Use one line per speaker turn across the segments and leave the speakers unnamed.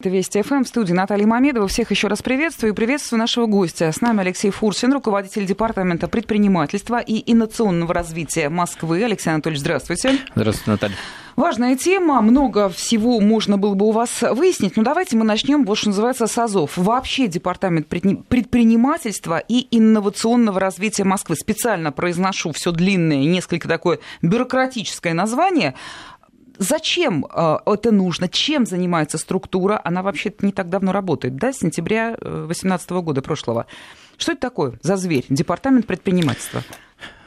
Это Вести ФМ в студии Наталья Мамедова. Всех еще раз приветствую и приветствую нашего гостя. С нами Алексей Фурсин, руководитель Департамента предпринимательства и инновационного развития Москвы. Алексей Анатольевич, здравствуйте.
Здравствуйте, Наталья.
Важная тема, много всего можно было бы у вас выяснить, но давайте мы начнем, вот что называется, с АЗОВ. Вообще Департамент предпринимательства и инновационного развития Москвы. Специально произношу все длинное, несколько такое бюрократическое название. Зачем э, это нужно? Чем занимается структура? Она вообще не так давно работает, да, с сентября 2018 э, года прошлого. Что это такое за зверь? Департамент предпринимательства.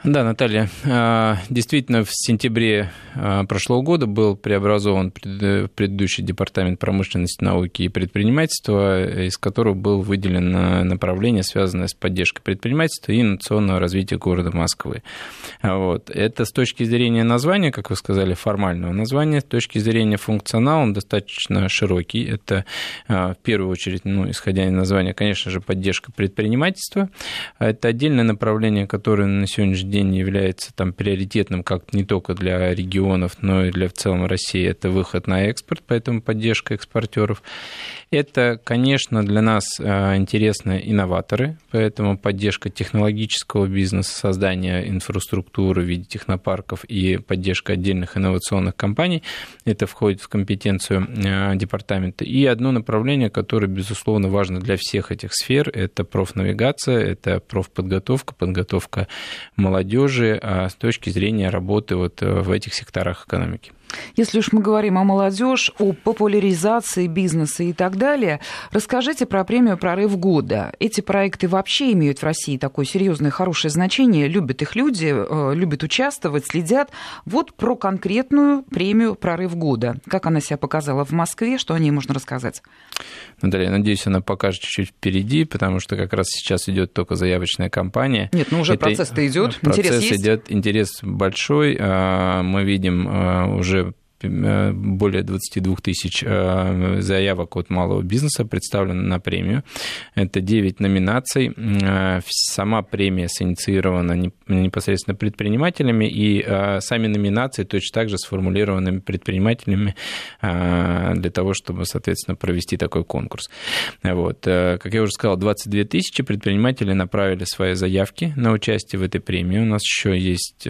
Да, Наталья, а, действительно, в сентябре а, прошлого года был преобразован предыдущий департамент промышленности, науки и предпринимательства, из которого было выделено направление, связанное с поддержкой предпринимательства и инновационного развития города Москвы. Вот. Это с точки зрения названия, как вы сказали, формального названия, с точки зрения функционала он достаточно широкий. Это а, в первую очередь, ну, исходя из названия, конечно же, поддержка предпринимательства. Это отдельное направление, которое на сегодняшний день является там приоритетным как не только для регионов, но и для в целом России, это выход на экспорт, поэтому поддержка экспортеров. Это, конечно, для нас э, интересны инноваторы, поэтому поддержка технологического бизнеса, создание инфраструктуры в виде технопарков и поддержка отдельных инновационных компаний, это входит в компетенцию э, департамента. И одно направление, которое, безусловно, важно для всех этих сфер, это профнавигация, это профподготовка, подготовка молодежи а с точки зрения работы вот э, в этих секторах экономики.
Если уж мы говорим о молодежь, о популяризации бизнеса и так далее, расскажите про премию «Прорыв года». Эти проекты вообще имеют в России такое серьезное, хорошее значение. Любят их люди, э, любят участвовать, следят. Вот про конкретную премию «Прорыв года». Как она себя показала в Москве, что о ней можно рассказать?
Наталья, надеюсь, она покажет чуть-чуть впереди, потому что как раз сейчас идет только заявочная кампания.
Нет, ну уже процесс-то идет,
процесс интерес есть? идет, интерес большой. А, мы видим а, уже более 22 тысяч э, заявок от малого бизнеса представлено на премию. Это 9 номинаций. Э, сама премия синициирована непосредственно предпринимателями, и сами номинации точно так же сформулированы предпринимателями для того, чтобы, соответственно, провести такой конкурс. Вот. Как я уже сказал, 22 тысячи предпринимателей направили свои заявки на участие в этой премии. У нас еще есть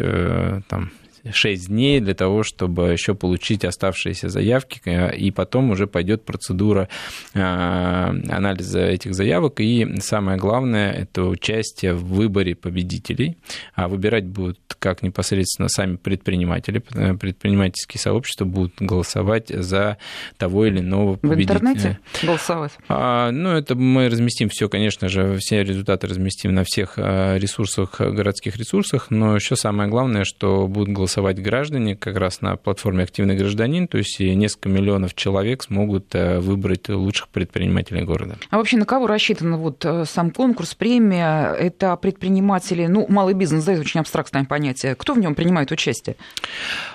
там 6 дней для того, чтобы еще получить оставшиеся заявки, э, и потом уже пойдет процедура э, анализа этих заявок. И самое главное – это участие в выборе победителей. А выбирать будут как непосредственно сами предприниматели, э, предпринимательские сообщества будут голосовать за того или иного победителя.
В интернете голосовать?
А, ну, это мы разместим все, конечно же, все результаты разместим на всех ресурсах, городских ресурсах, но еще самое главное, что будут голосовать голосовать граждане как раз на платформе «Активный гражданин», то есть несколько миллионов человек смогут э, выбрать лучших предпринимателей города.
А вообще на кого рассчитан вот э, сам конкурс, премия? Это предприниматели, ну, малый бизнес, да, это очень абстрактное понятие. Кто в нем принимает участие?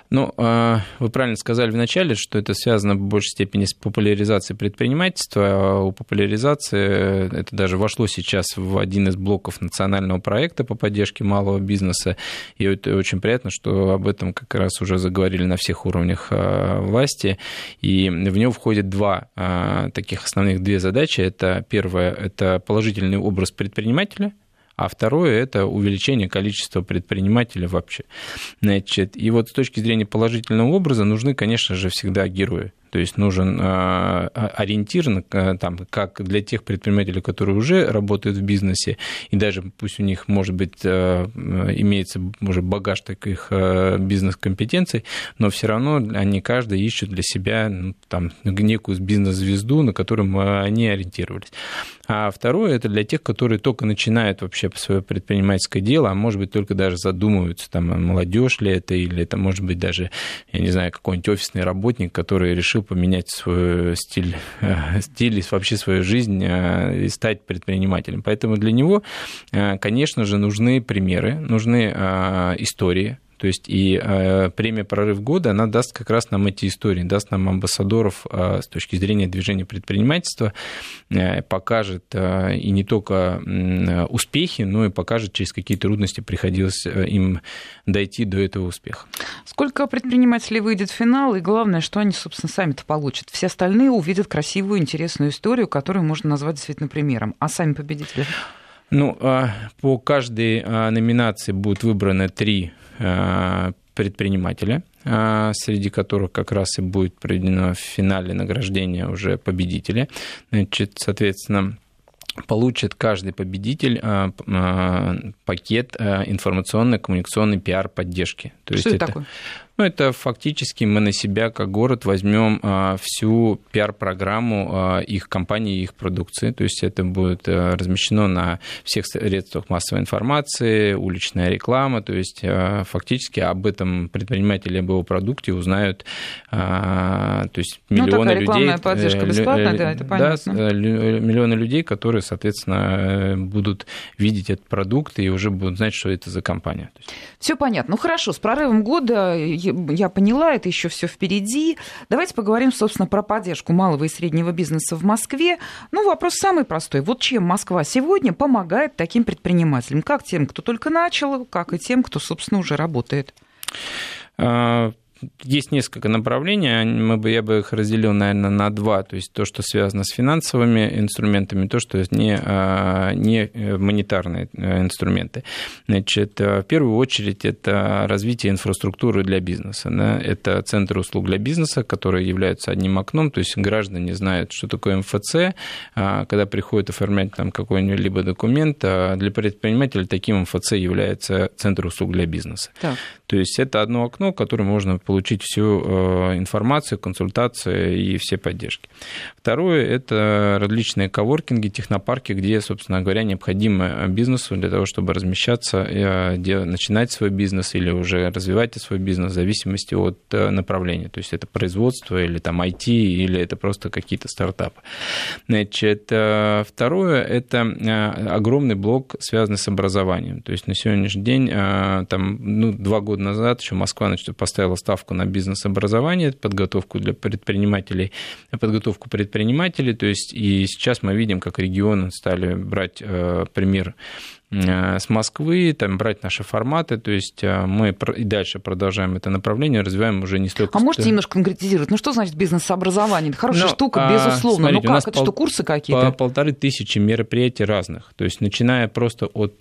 Ну, э, вы правильно сказали вначале, что это связано в большей степени с популяризацией предпринимательства. А у популяризации это даже вошло сейчас в один из блоков национального проекта по поддержке малого бизнеса. И это очень приятно, что об этом как раз уже заговорили на всех уровнях а, власти, и в него входит два а, таких основных, две задачи. Это первое, это положительный образ предпринимателя, а второе – это увеличение количества предпринимателей вообще. Значит, и вот с точки зрения положительного образа нужны, конечно же, всегда герои. То есть нужен а, а, ориентир, там, как для тех предпринимателей, которые уже работают в бизнесе, и даже пусть у них, может быть, а, имеется уже багаж таких бизнес-компетенций, но все равно они каждый ищут для себя ну, там, некую бизнес-звезду, на которую они ориентировались. А второе – это для тех, которые только начинают вообще свое предпринимательское дело, а может быть, только даже задумываются, там, молодежь ли это, или это может быть даже, я не знаю, какой-нибудь офисный работник, который решил поменять свой стиль, э, стиль и вообще свою жизнь э, и стать предпринимателем. Поэтому для него, э, конечно же, нужны примеры, нужны истории, То есть и премия «Прорыв года», она даст как раз нам эти истории, даст нам амбассадоров с точки зрения движения предпринимательства, покажет и не только успехи, но и покажет, через какие трудности приходилось им дойти до этого успеха.
Сколько предпринимателей выйдет в финал, и главное, что они, собственно, сами-то получат. Все остальные увидят красивую, интересную историю, которую можно назвать действительно примером. А сами победители?
Ну, а, по каждой а, номинации будут выбраны три предпринимателя, среди которых как раз и будет проведено в финале награждение уже победителя. Значит, соответственно, получит каждый победитель пакет информационной, коммуникационной пиар-поддержки.
То Что есть это, это такое?
Ну, это фактически мы на себя, как город, возьмем а, всю пиар-программу а, их компании, их продукции. То есть это будет а, размещено на всех средствах массовой информации, уличная реклама. То есть фактически об этом предприниматели, об его продукте узнают то есть миллионы ну, людей.
поддержка э, бесплатная, да, это понятно. Да,
миллионы людей, которые, соответственно, будут видеть этот продукт и уже будут знать, что это за компания.
Все понятно. Ну хорошо, с прорывом года я поняла, это еще все впереди. Давайте поговорим, собственно, про поддержку малого и среднего бизнеса в Москве. Ну, вопрос самый простой. Вот чем Москва сегодня помогает таким предпринимателям? Как тем, кто только начал, как и тем, кто, собственно, уже работает?
А, есть несколько направлений, мы бы, я бы их разделил, наверное, на два. То есть то, что связано с финансовыми инструментами, то, что не, а, не монетарные э, инструменты. Значит, э, в первую очередь это развитие инфраструктуры для бизнеса. Да? Это центры услуг для бизнеса, которые являются одним окном, то есть граждане знают, что такое МФЦ, а, когда приходят оформлять там какой-либо документ, а для предпринимателя таким МФЦ является центр услуг для бизнеса. Так. То есть это одно окно, которое можно получить всю э, информацию, консультации и все поддержки. Второе – это различные коворкинги, технопарки, где, собственно говоря, необходимо бизнесу для того, чтобы размещаться, э, начинать свой бизнес или уже развивать свой бизнес в зависимости от э, направления. То есть это производство или там IT, или это просто какие-то стартапы. Значит, второе – это огромный блок, связанный с образованием. То есть на сегодняшний день, там, ну, два года назад еще Москва значит, поставила ставку на бизнес-образование, подготовку для предпринимателей, подготовку предпринимателей. То есть и сейчас мы видим, как регионы стали брать э, пример э, с Москвы, там брать наши форматы, то есть э, мы и дальше продолжаем это направление, развиваем уже не столько...
А можете немножко конкретизировать, ну что значит бизнес-образование? Это хорошая Но, ну, штука, а, безусловно, смотрите, ну как, это пол, что, курсы какие-то?
По полторы тысячи мероприятий разных, то есть начиная просто от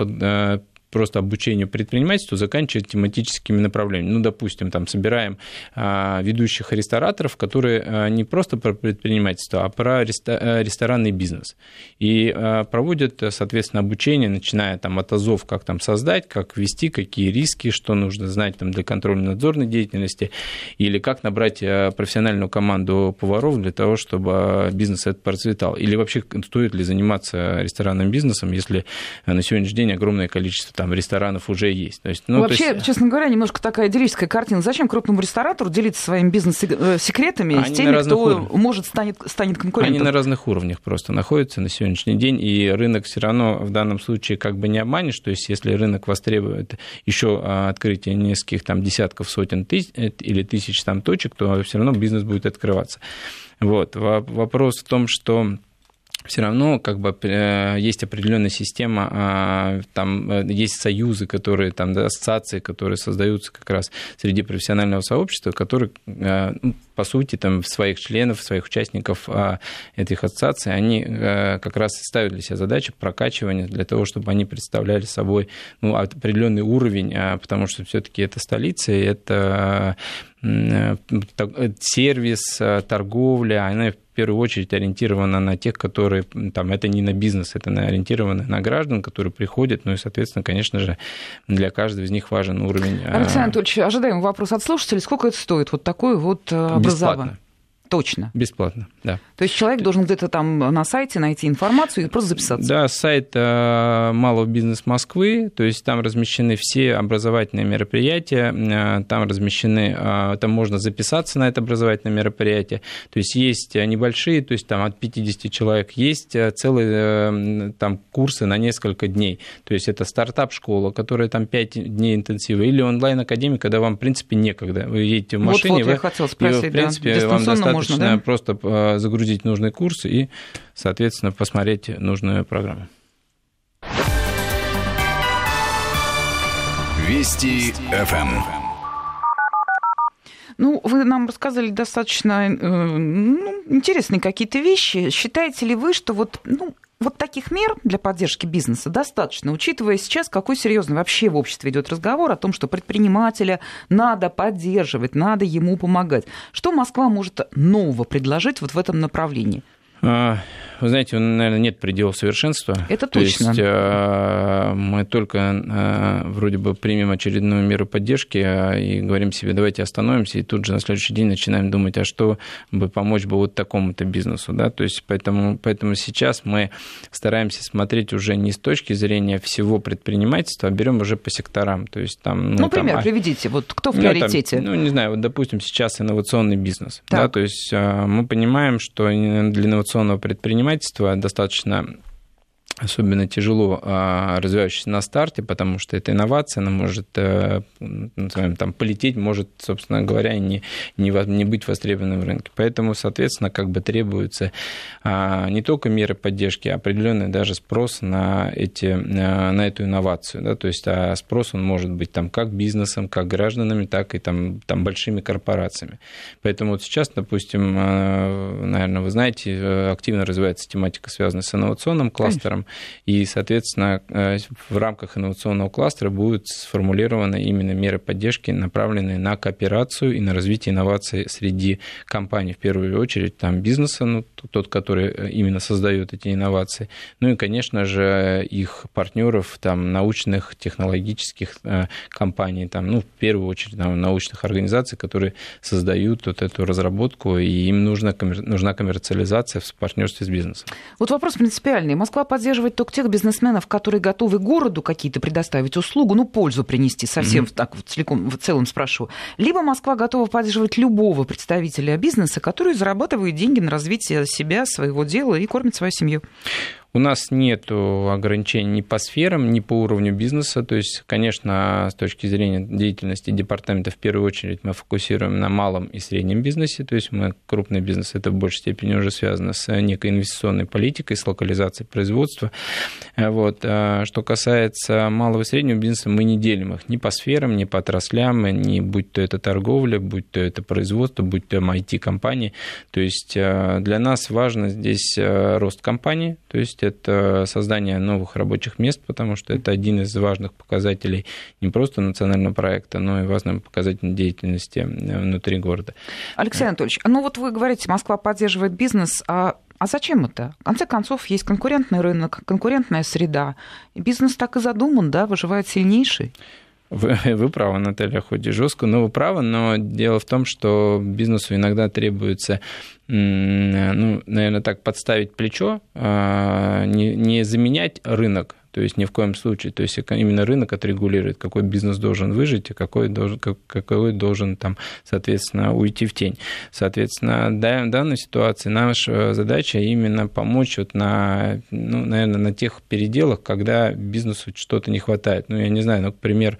просто обучению предпринимательству, заканчивая тематическими направлениями. Ну, допустим, там собираем а, ведущих рестораторов, которые а, не просто про предпринимательство, а про э, ресторанный бизнес. И а, проводят, соответственно, обучение, начиная там от азов, как там создать, как вести, какие риски, что нужно знать там для контрольно-надзорной деятельности, или как набрать профессиональную команду поваров для того, чтобы бизнес этот процветал. Или вообще стоит ли заниматься ресторанным бизнесом, если на сегодняшний день огромное количество там ресторанов уже есть. То есть,
ну, Вообще, есть... честно говоря, немножко такая идиллическая картина. Зачем крупному ресторатору делиться своими бизнес-секретами с теми, кто уровнях. может станет, станет конкурентом?
Они на разных уровнях просто находятся на сегодняшний день, и рынок все равно в данном случае как бы не обманешь. То есть, если рынок востребует еще а, открытие нескольких там десятков, сотен тысяч э, или тысяч там точек, то все равно бизнес будет открываться. Вот. Вопрос в том, что все равно как бы э, есть определенная система, а, там э, есть союзы, которые там ассоциации, которые создаются как раз среди профессионального сообщества, которые э, ну, по сути там своих членов, своих участников а, этих ассоциаций, они как раз ставят для себя задачу прокачивания для того, чтобы они представляли собой ну, определенный уровень, а, потому что все-таки это столица, и это сервис, торговля, она первую очередь ориентирована на тех, которые, там, это не на бизнес, это ориентировано на граждан, которые приходят, ну и, соответственно, конечно же, для каждого из них важен уровень...
А, Александр Анатольевич, ожидаем вопрос от слушателей. Сколько это стоит, вот такое вот э?
Бесплатно.
Точно.
Бесплатно, да.
То есть человек должен где-то там на сайте найти информацию и просто записаться.
Да, сайт э, Малого бизнес Москвы, то есть там размещены все образовательные мероприятия, э, там размещены, э, там можно записаться на это образовательное мероприятие. То есть есть небольшие, то есть там от 50 человек, есть целые там курсы на несколько дней. То есть это стартап-школа, которая там 5 дней интенсива, или онлайн-академия, когда вам, в принципе, некогда. Вы едете в машине, вот, вот,
вы, я хотел спросить,
и, в принципе, да. вам достаточно можно, да? просто э, загрузить нужный курс и, соответственно, посмотреть нужную программу.
Вести ФМ.
Ну, вы нам рассказали достаточно э, ну, интересные какие-то вещи. Считаете ли вы, что вот, ну, вот таких мер для поддержки бизнеса достаточно, учитывая сейчас, какой серьезный вообще в обществе идет разговор о том, что предпринимателя надо поддерживать, надо ему помогать. Что Москва может нового предложить вот в этом направлении?
А, вы знаете, наверное, нет предела совершенства.
Это точно.
То есть а, мы только а, вроде бы примем очередную меру поддержки и говорим себе, давайте остановимся, и тут же на следующий день начинаем думать, а что бы помочь бы вот такому-то бизнесу. Да? То есть поэтому, поэтому сейчас мы стараемся смотреть уже не с точки зрения всего предпринимательства, а берем уже по секторам. То есть там,
ну, ну пример там, приведите, вот кто в приоритете?
Ну, там, ну, не знаю, вот, допустим, сейчас инновационный бизнес. Да? То есть мы понимаем, что для инновационного предпринимательства достаточно особенно тяжело а, развивающийся на старте, потому что это инновация, она может, э, назовем, там, полететь, может, собственно говоря, не, не, не быть востребованным в рынке. Поэтому, соответственно, как бы требуется а, не только меры поддержки, а определенный даже спрос на, эти, на эту инновацию. Да? То есть а спрос он может быть там, как бизнесом, как гражданами, так и там, там, большими корпорациями. Поэтому вот сейчас, допустим, наверное, вы знаете, э, активно развивается тематика, связанная с инновационным кластером. И, соответственно, э, в рамках инновационного кластера будут сформулированы именно меры поддержки, направленные на кооперацию и на развитие инноваций среди компаний, в первую очередь, там, бизнеса, ну, тот, который э, именно создает эти инновации, ну и, конечно же, их партнеров, там, научных, технологических э, компаний, там, ну, в первую очередь, там, научных организаций, которые создают вот эту разработку, и им нужна, нужна коммерциализация в партнерстве с бизнесом.
Вот вопрос принципиальный. Москва поддерживает поддерживать только тех бизнесменов, которые готовы городу какие-то предоставить услугу, ну, пользу принести, совсем mm-hmm. так вот целиком, в целом спрашиваю. Либо Москва готова поддерживать любого представителя бизнеса, который зарабатывает деньги на развитие себя, своего дела и кормит свою семью.
У нас нет ограничений ни по сферам, ни по уровню бизнеса. То есть, конечно, с точки зрения деятельности департамента, в первую очередь мы фокусируем на малом и среднем бизнесе. То есть, мы крупный бизнес, это в большей степени уже связано с некой инвестиционной политикой, с локализацией производства. Вот. А что касается малого и среднего бизнеса, мы не делим их ни по сферам, ни по отраслям, ни будь то это торговля, будь то это производство, будь то IT-компании. То есть, а, для нас важно здесь а, рост компании, то есть это создание новых рабочих мест, потому что это один из важных показателей не просто национального проекта, но и важным показателем деятельности э, внутри города.
Алексей Анатольевич, ну вот вы говорите, Москва поддерживает бизнес, а а зачем это? В конце концов, есть конкурентный рынок, конкурентная среда. Бизнес так и задуман, да, выживает сильнейший.
Вы, вы правы, Наталья, хоть и жестко, но вы правы, но дело в том, что бизнесу иногда требуется ну, наверное, так подставить плечо, а, не, не заменять рынок, то есть ни в коем случае. То есть именно рынок отрегулирует, какой бизнес должен выжить, и какой должен, какой должен там, соответственно, уйти в тень. Соответственно, в данной ситуации наша задача именно помочь вот на, ну, наверное, на тех переделах, когда бизнесу что-то не хватает. Ну, я не знаю, ну, например,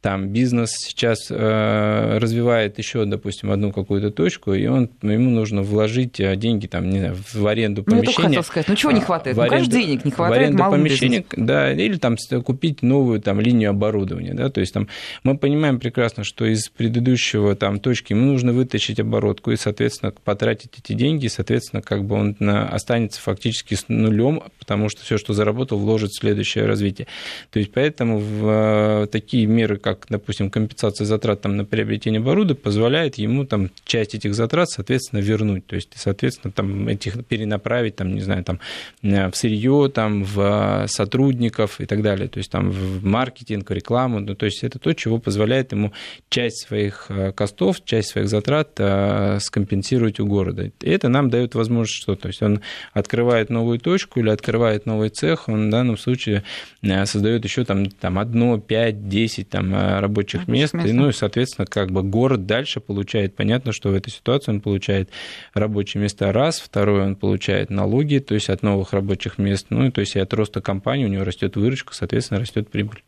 там бизнес сейчас э, развивает еще, допустим, одну какую-то точку, и он, ему нужно вложить э, деньги там, не знаю, в аренду помещения. Ну, я
хотел сказать, ну чего не хватает? В ну, аренду, конечно, денег не хватает в аренду
помещения, да, или там купить новую там линию оборудования, да, то есть там мы понимаем прекрасно, что из предыдущего там точки ему нужно вытащить оборотку и, соответственно, потратить эти деньги, и, соответственно, как бы он останется фактически с нулем, потому что все, что заработал, вложит в следующее развитие. То есть поэтому в э, такие меры, как, допустим, компенсация затрат там, на приобретение оборудования позволяет ему там, часть этих затрат, соответственно, вернуть. То есть, соответственно, там, этих перенаправить, там, не знаю, там, в сырье, там, в сотрудников и так далее. То есть, там, в маркетинг, рекламу. Ну, то есть, это то, чего позволяет ему часть своих э, костов, часть своих затрат э, скомпенсировать у города. И это нам дает возможность что? То есть, он открывает новую точку или открывает новый цех, он в данном случае э, создает еще там, там одно, пять, десять там, рабочих мест, мест. И, ну и, соответственно, как бы город дальше получает, понятно, что в этой ситуации он получает рабочие места раз, второе, он получает налоги, то есть от новых рабочих мест, ну и то есть и от роста компании у него растет выручка, соответственно, растет прибыль.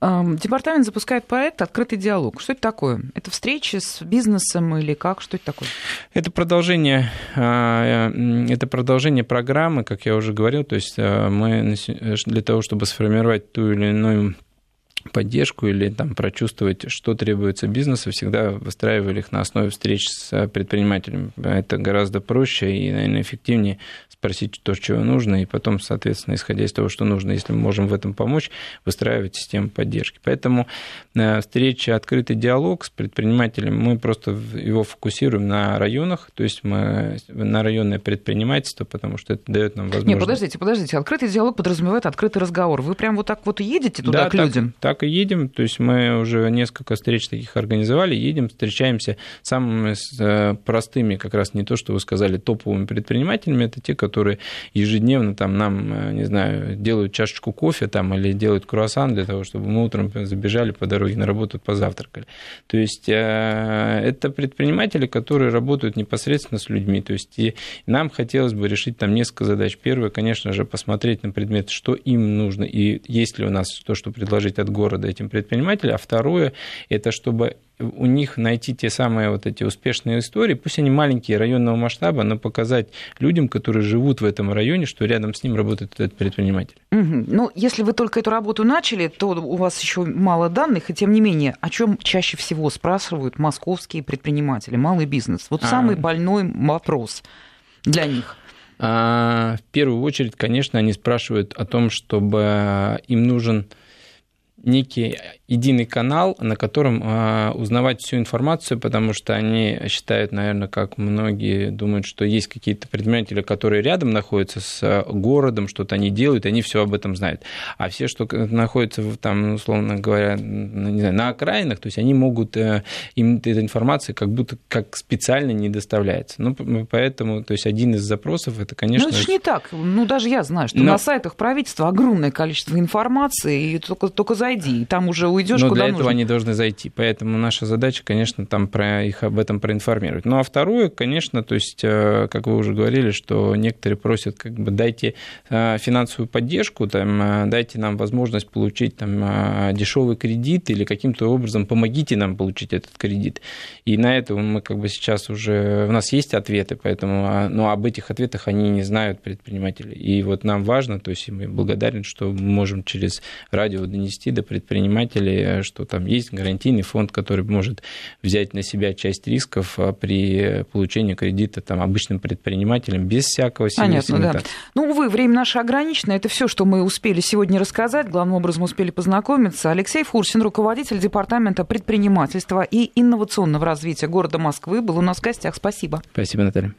Департамент запускает проект «Открытый диалог». Что это такое? Это встречи с бизнесом или как? Что это такое?
Это продолжение, а, это продолжение программы, как я уже говорил. То есть а, мы для того, чтобы сформировать ту или иную поддержку или там, прочувствовать, что требуется бизнесу, всегда выстраивали их на основе встреч с предпринимателями. Это гораздо проще и, наверное, эффективнее спросить то, чего нужно, и потом, соответственно, исходя из того, что нужно, если мы можем в этом помочь, выстраивать систему поддержки. Поэтому э, встреча «Открытый диалог» с предпринимателем, мы просто его фокусируем на районах, то есть мы на районное предпринимательство, потому что это дает нам возможность...
Не, подождите, подождите, «Открытый диалог» подразумевает открытый разговор. Вы прям вот так вот едете туда
да,
к людям?
Так, и едем, то есть мы уже несколько встреч таких организовали, едем, встречаемся с самыми э, простыми, как раз не то, что вы сказали, топовыми предпринимателями, это те, которые которые ежедневно там нам, э, не знаю, делают чашечку кофе там или делают круассан для того, чтобы мы утром забежали по дороге на работу, позавтракали. То есть э, это предприниматели, которые работают непосредственно с людьми. То есть и нам хотелось бы решить там несколько задач. Первое, конечно же, посмотреть на предмет, что им нужно и есть ли у нас то, что предложить от города этим предпринимателям. А второе, это чтобы у них найти те самые вот эти успешные истории, пусть они маленькие, районного масштаба, но показать людям, которые живут в этом районе, что рядом с ним работает этот предприниматель.
Угу. Ну, если вы только эту работу начали, то у вас еще мало данных, и тем не менее, о чем чаще всего спрашивают московские предприниматели, малый бизнес? Вот а... самый больной вопрос для них.
А, в первую очередь, конечно, они спрашивают о том, чтобы им нужен некий единый канал, на котором а, узнавать всю информацию, потому что они считают, наверное, как многие думают, что есть какие-то предприниматели, которые рядом находятся с городом, что-то они делают, они все об этом знают. А все, что находятся там, условно говоря, не знаю, на окраинах, то есть они могут, э, им эта информация как будто как специально не доставляется. Ну, поэтому, то есть один из запросов, это, конечно...
Ну, это же не так. Ну, даже я знаю, что Но... на сайтах правительства огромное количество информации, и только, только зайди, и там уже уйдешь
Но
куда
для этого они должны зайти. Поэтому наша задача, конечно, там про их об этом проинформировать. Ну а второе, конечно, то есть, э, как вы уже говорили, что некоторые просят, как бы дайте э, финансовую поддержку, там, э, дайте нам возможность получить там дешевый кредит или каким-то образом помогите нам получить этот кредит. И на это мы как бы сейчас уже у нас есть ответы, поэтому, а, но об этих ответах они не знают предприниматели. И вот нам важно, то есть мы благодарны, что мы можем через радио донести до предпринимателей, что там есть гарантийный фонд, который может взять на себя часть рисков а, при получении кредита там, обычным предпринимателям без всякого
Понятно, да. Ну, увы, время наше ограничено. Это все, что мы успели сегодня рассказать. Главным образом успели познакомиться. Алексей Фурсин, руководитель Департамента предпринимательства и инновационного развития города Москвы, был у нас в гостях. Спасибо.
Спасибо, Наталья.